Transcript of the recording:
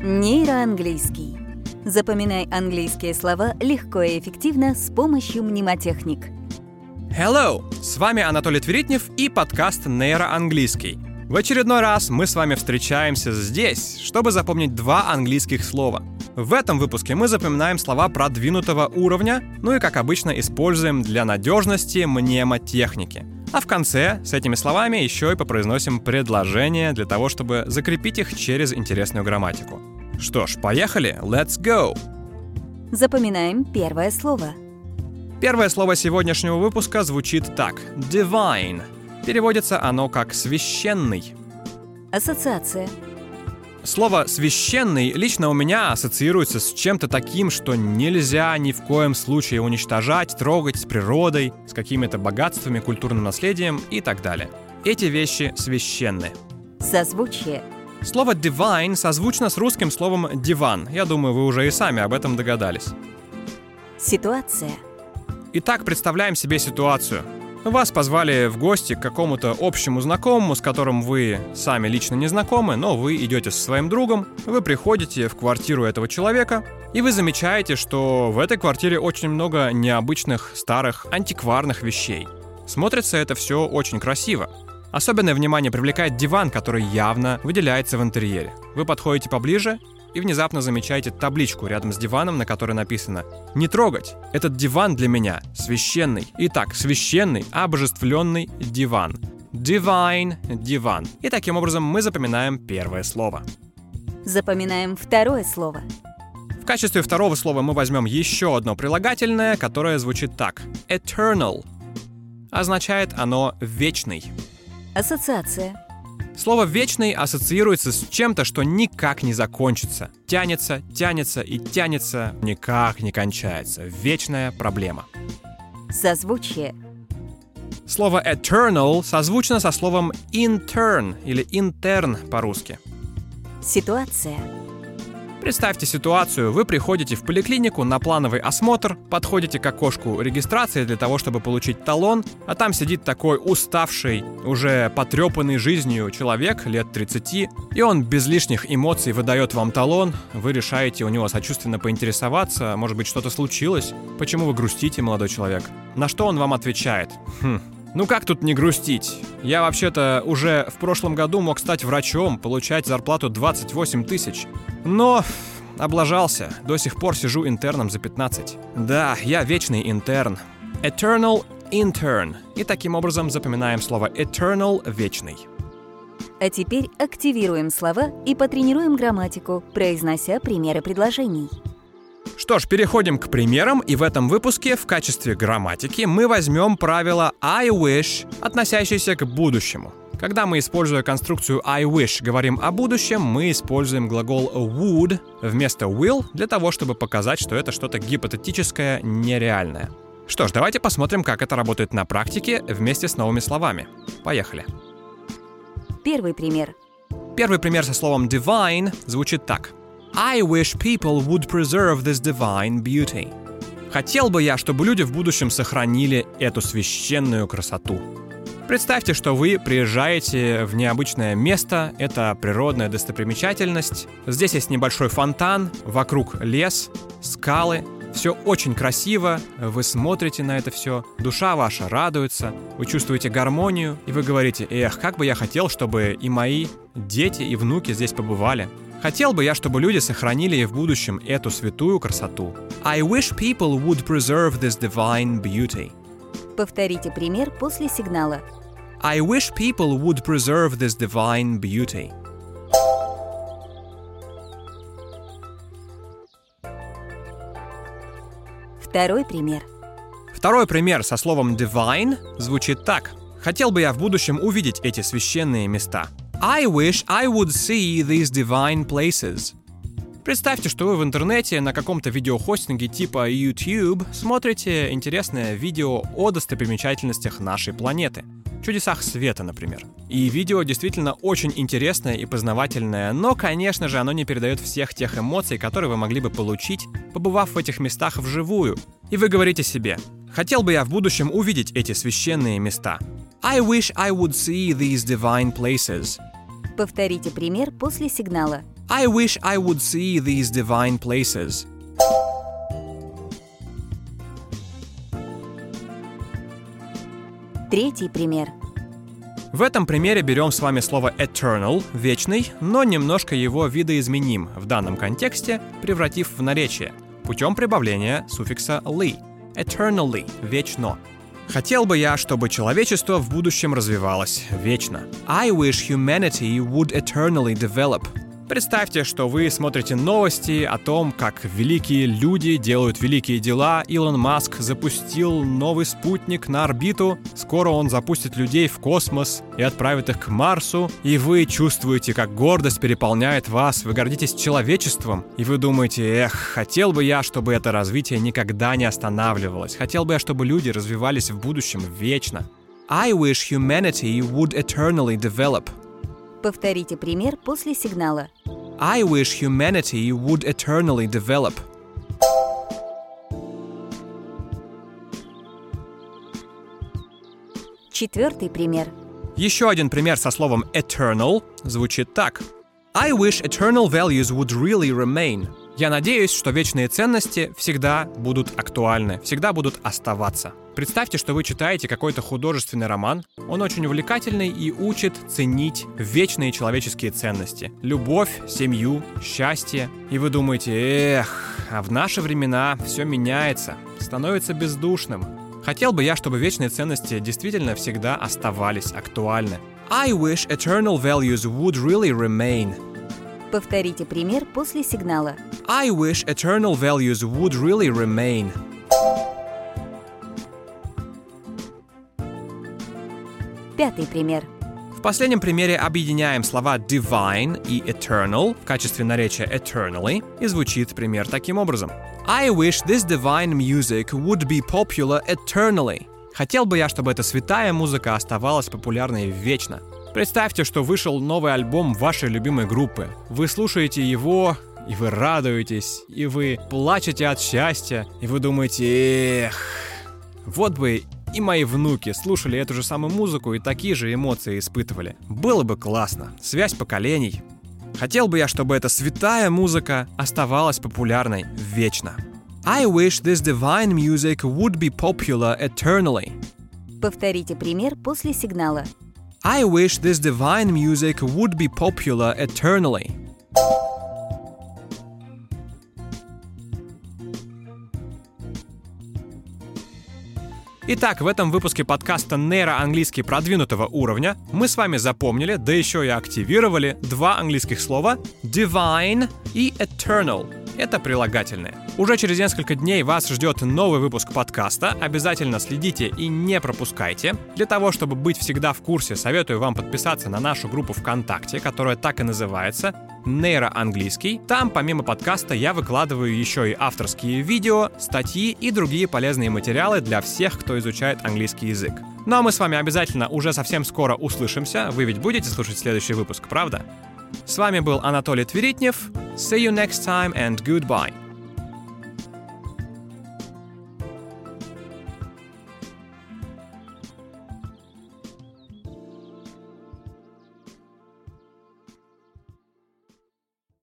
Нейроанглийский. Запоминай английские слова легко и эффективно с помощью мнемотехник. Hello! С вами Анатолий Тверитнев и подкаст «Нейроанглийский». В очередной раз мы с вами встречаемся здесь, чтобы запомнить два английских слова. В этом выпуске мы запоминаем слова продвинутого уровня, ну и, как обычно, используем для надежности мнемотехники. А в конце с этими словами еще и попроизносим предложения для того, чтобы закрепить их через интересную грамматику. Что ж, поехали, let's go! Запоминаем первое слово. Первое слово сегодняшнего выпуска звучит так – divine. Переводится оно как «священный». Ассоциация. Слово «священный» лично у меня ассоциируется с чем-то таким, что нельзя ни в коем случае уничтожать, трогать с природой, с какими-то богатствами, культурным наследием и так далее. Эти вещи священны. Созвучие. Слово «divine» созвучно с русским словом «диван». Я думаю, вы уже и сами об этом догадались. Ситуация. Итак, представляем себе ситуацию. Вас позвали в гости к какому-то общему знакомому, с которым вы сами лично не знакомы, но вы идете со своим другом, вы приходите в квартиру этого человека, и вы замечаете, что в этой квартире очень много необычных, старых, антикварных вещей. Смотрится это все очень красиво. Особенное внимание привлекает диван, который явно выделяется в интерьере. Вы подходите поближе и внезапно замечаете табличку рядом с диваном, на которой написано «Не трогать! Этот диван для меня священный». Итак, священный, обожествленный диван. Divine диван. И таким образом мы запоминаем первое слово. Запоминаем второе слово. В качестве второго слова мы возьмем еще одно прилагательное, которое звучит так. Eternal. Означает оно «вечный». Ассоциация. Слово «вечный» ассоциируется с чем-то, что никак не закончится. Тянется, тянется и тянется, никак не кончается. Вечная проблема. Созвучие. Слово eternal созвучно со словом intern или intern по-русски. Ситуация. Представьте ситуацию, вы приходите в поликлинику на плановый осмотр, подходите к окошку регистрации для того, чтобы получить талон, а там сидит такой уставший, уже потрепанный жизнью человек лет 30, и он без лишних эмоций выдает вам талон, вы решаете у него сочувственно поинтересоваться, может быть что-то случилось, почему вы грустите, молодой человек. На что он вам отвечает? Хм, ну как тут не грустить? Я вообще-то уже в прошлом году мог стать врачом, получать зарплату 28 тысяч. Но облажался. До сих пор сижу интерном за 15. Да, я вечный интерн. Eternal intern. И таким образом запоминаем слово eternal – вечный. А теперь активируем слова и потренируем грамматику, произнося примеры предложений. Что ж, переходим к примерам, и в этом выпуске в качестве грамматики мы возьмем правило I wish, относящееся к будущему. Когда мы, используя конструкцию I wish, говорим о будущем, мы используем глагол would вместо will для того, чтобы показать, что это что-то гипотетическое, нереальное. Что ж, давайте посмотрим, как это работает на практике вместе с новыми словами. Поехали. Первый пример. Первый пример со словом divine звучит так. I wish people would preserve this divine beauty. Хотел бы я, чтобы люди в будущем сохранили эту священную красоту. Представьте, что вы приезжаете в необычное место, это природная достопримечательность. Здесь есть небольшой фонтан, вокруг лес, скалы. Все очень красиво, вы смотрите на это все, душа ваша радуется, вы чувствуете гармонию, и вы говорите, эх, как бы я хотел, чтобы и мои дети, и внуки здесь побывали. Хотел бы я, чтобы люди сохранили и в будущем эту святую красоту. I wish people would preserve this divine beauty. Повторите пример после сигнала. I wish people would preserve this divine beauty. Второй пример. Второй пример со словом divine звучит так. Хотел бы я в будущем увидеть эти священные места. I wish I would see these divine places. Представьте, что вы в интернете на каком-то видеохостинге типа YouTube смотрите интересное видео о достопримечательностях нашей планеты. Чудесах света, например. И видео действительно очень интересное и познавательное, но, конечно же, оно не передает всех тех эмоций, которые вы могли бы получить, побывав в этих местах вживую. И вы говорите себе, хотел бы я в будущем увидеть эти священные места. I wish I would see these divine places. Повторите пример после сигнала. I wish I would see these divine places. Третий пример. В этом примере берем с вами слово eternal, вечный, но немножко его видоизменим в данном контексте, превратив в наречие, путем прибавления суффикса ly. Eternally – вечно. Хотел бы я, чтобы человечество в будущем развивалось вечно. I wish humanity would eternally develop – Представьте, что вы смотрите новости о том, как великие люди делают великие дела. Илон Маск запустил новый спутник на орбиту. Скоро он запустит людей в космос и отправит их к Марсу. И вы чувствуете, как гордость переполняет вас. Вы гордитесь человечеством. И вы думаете, эх, хотел бы я, чтобы это развитие никогда не останавливалось. Хотел бы я, чтобы люди развивались в будущем вечно. I wish humanity would eternally develop. Повторите пример после сигнала. I wish humanity would eternally develop. Четвертый пример. Еще один пример со словом eternal звучит так. I wish eternal values would really remain. Я надеюсь, что вечные ценности всегда будут актуальны, всегда будут оставаться. Представьте, что вы читаете какой-то художественный роман. Он очень увлекательный и учит ценить вечные человеческие ценности. Любовь, семью, счастье. И вы думаете, эх, а в наши времена все меняется, становится бездушным. Хотел бы я, чтобы вечные ценности действительно всегда оставались актуальны. I wish eternal values would really remain. Повторите пример после сигнала. I wish eternal values would really remain. Пятый пример. В последнем примере объединяем слова divine и eternal в качестве наречия eternally, и звучит пример таким образом. I wish this divine music would be popular eternally. Хотел бы я, чтобы эта святая музыка оставалась популярной вечно. Представьте, что вышел новый альбом вашей любимой группы. Вы слушаете его, и вы радуетесь, и вы плачете от счастья, и вы думаете, эх, вот бы и мои внуки слушали эту же самую музыку и такие же эмоции испытывали. Было бы классно. Связь поколений. Хотел бы я, чтобы эта святая музыка оставалась популярной вечно. I wish this divine music would be popular eternally. Повторите пример после сигнала. I wish this divine music would be popular eternally. Итак, в этом выпуске подкаста нейроанглийский продвинутого уровня мы с вами запомнили, да еще и активировали два английских слова divine и eternal. Это прилагательные. Уже через несколько дней вас ждет новый выпуск подкаста. Обязательно следите и не пропускайте. Для того, чтобы быть всегда в курсе, советую вам подписаться на нашу группу ВКонтакте, которая так и называется нейроанглийский. Там, помимо подкаста, я выкладываю еще и авторские видео, статьи и другие полезные материалы для всех, кто изучает английский язык. Ну а мы с вами обязательно уже совсем скоро услышимся. Вы ведь будете слушать следующий выпуск, правда? С вами был Анатолий Тверитнев. See you next time and goodbye.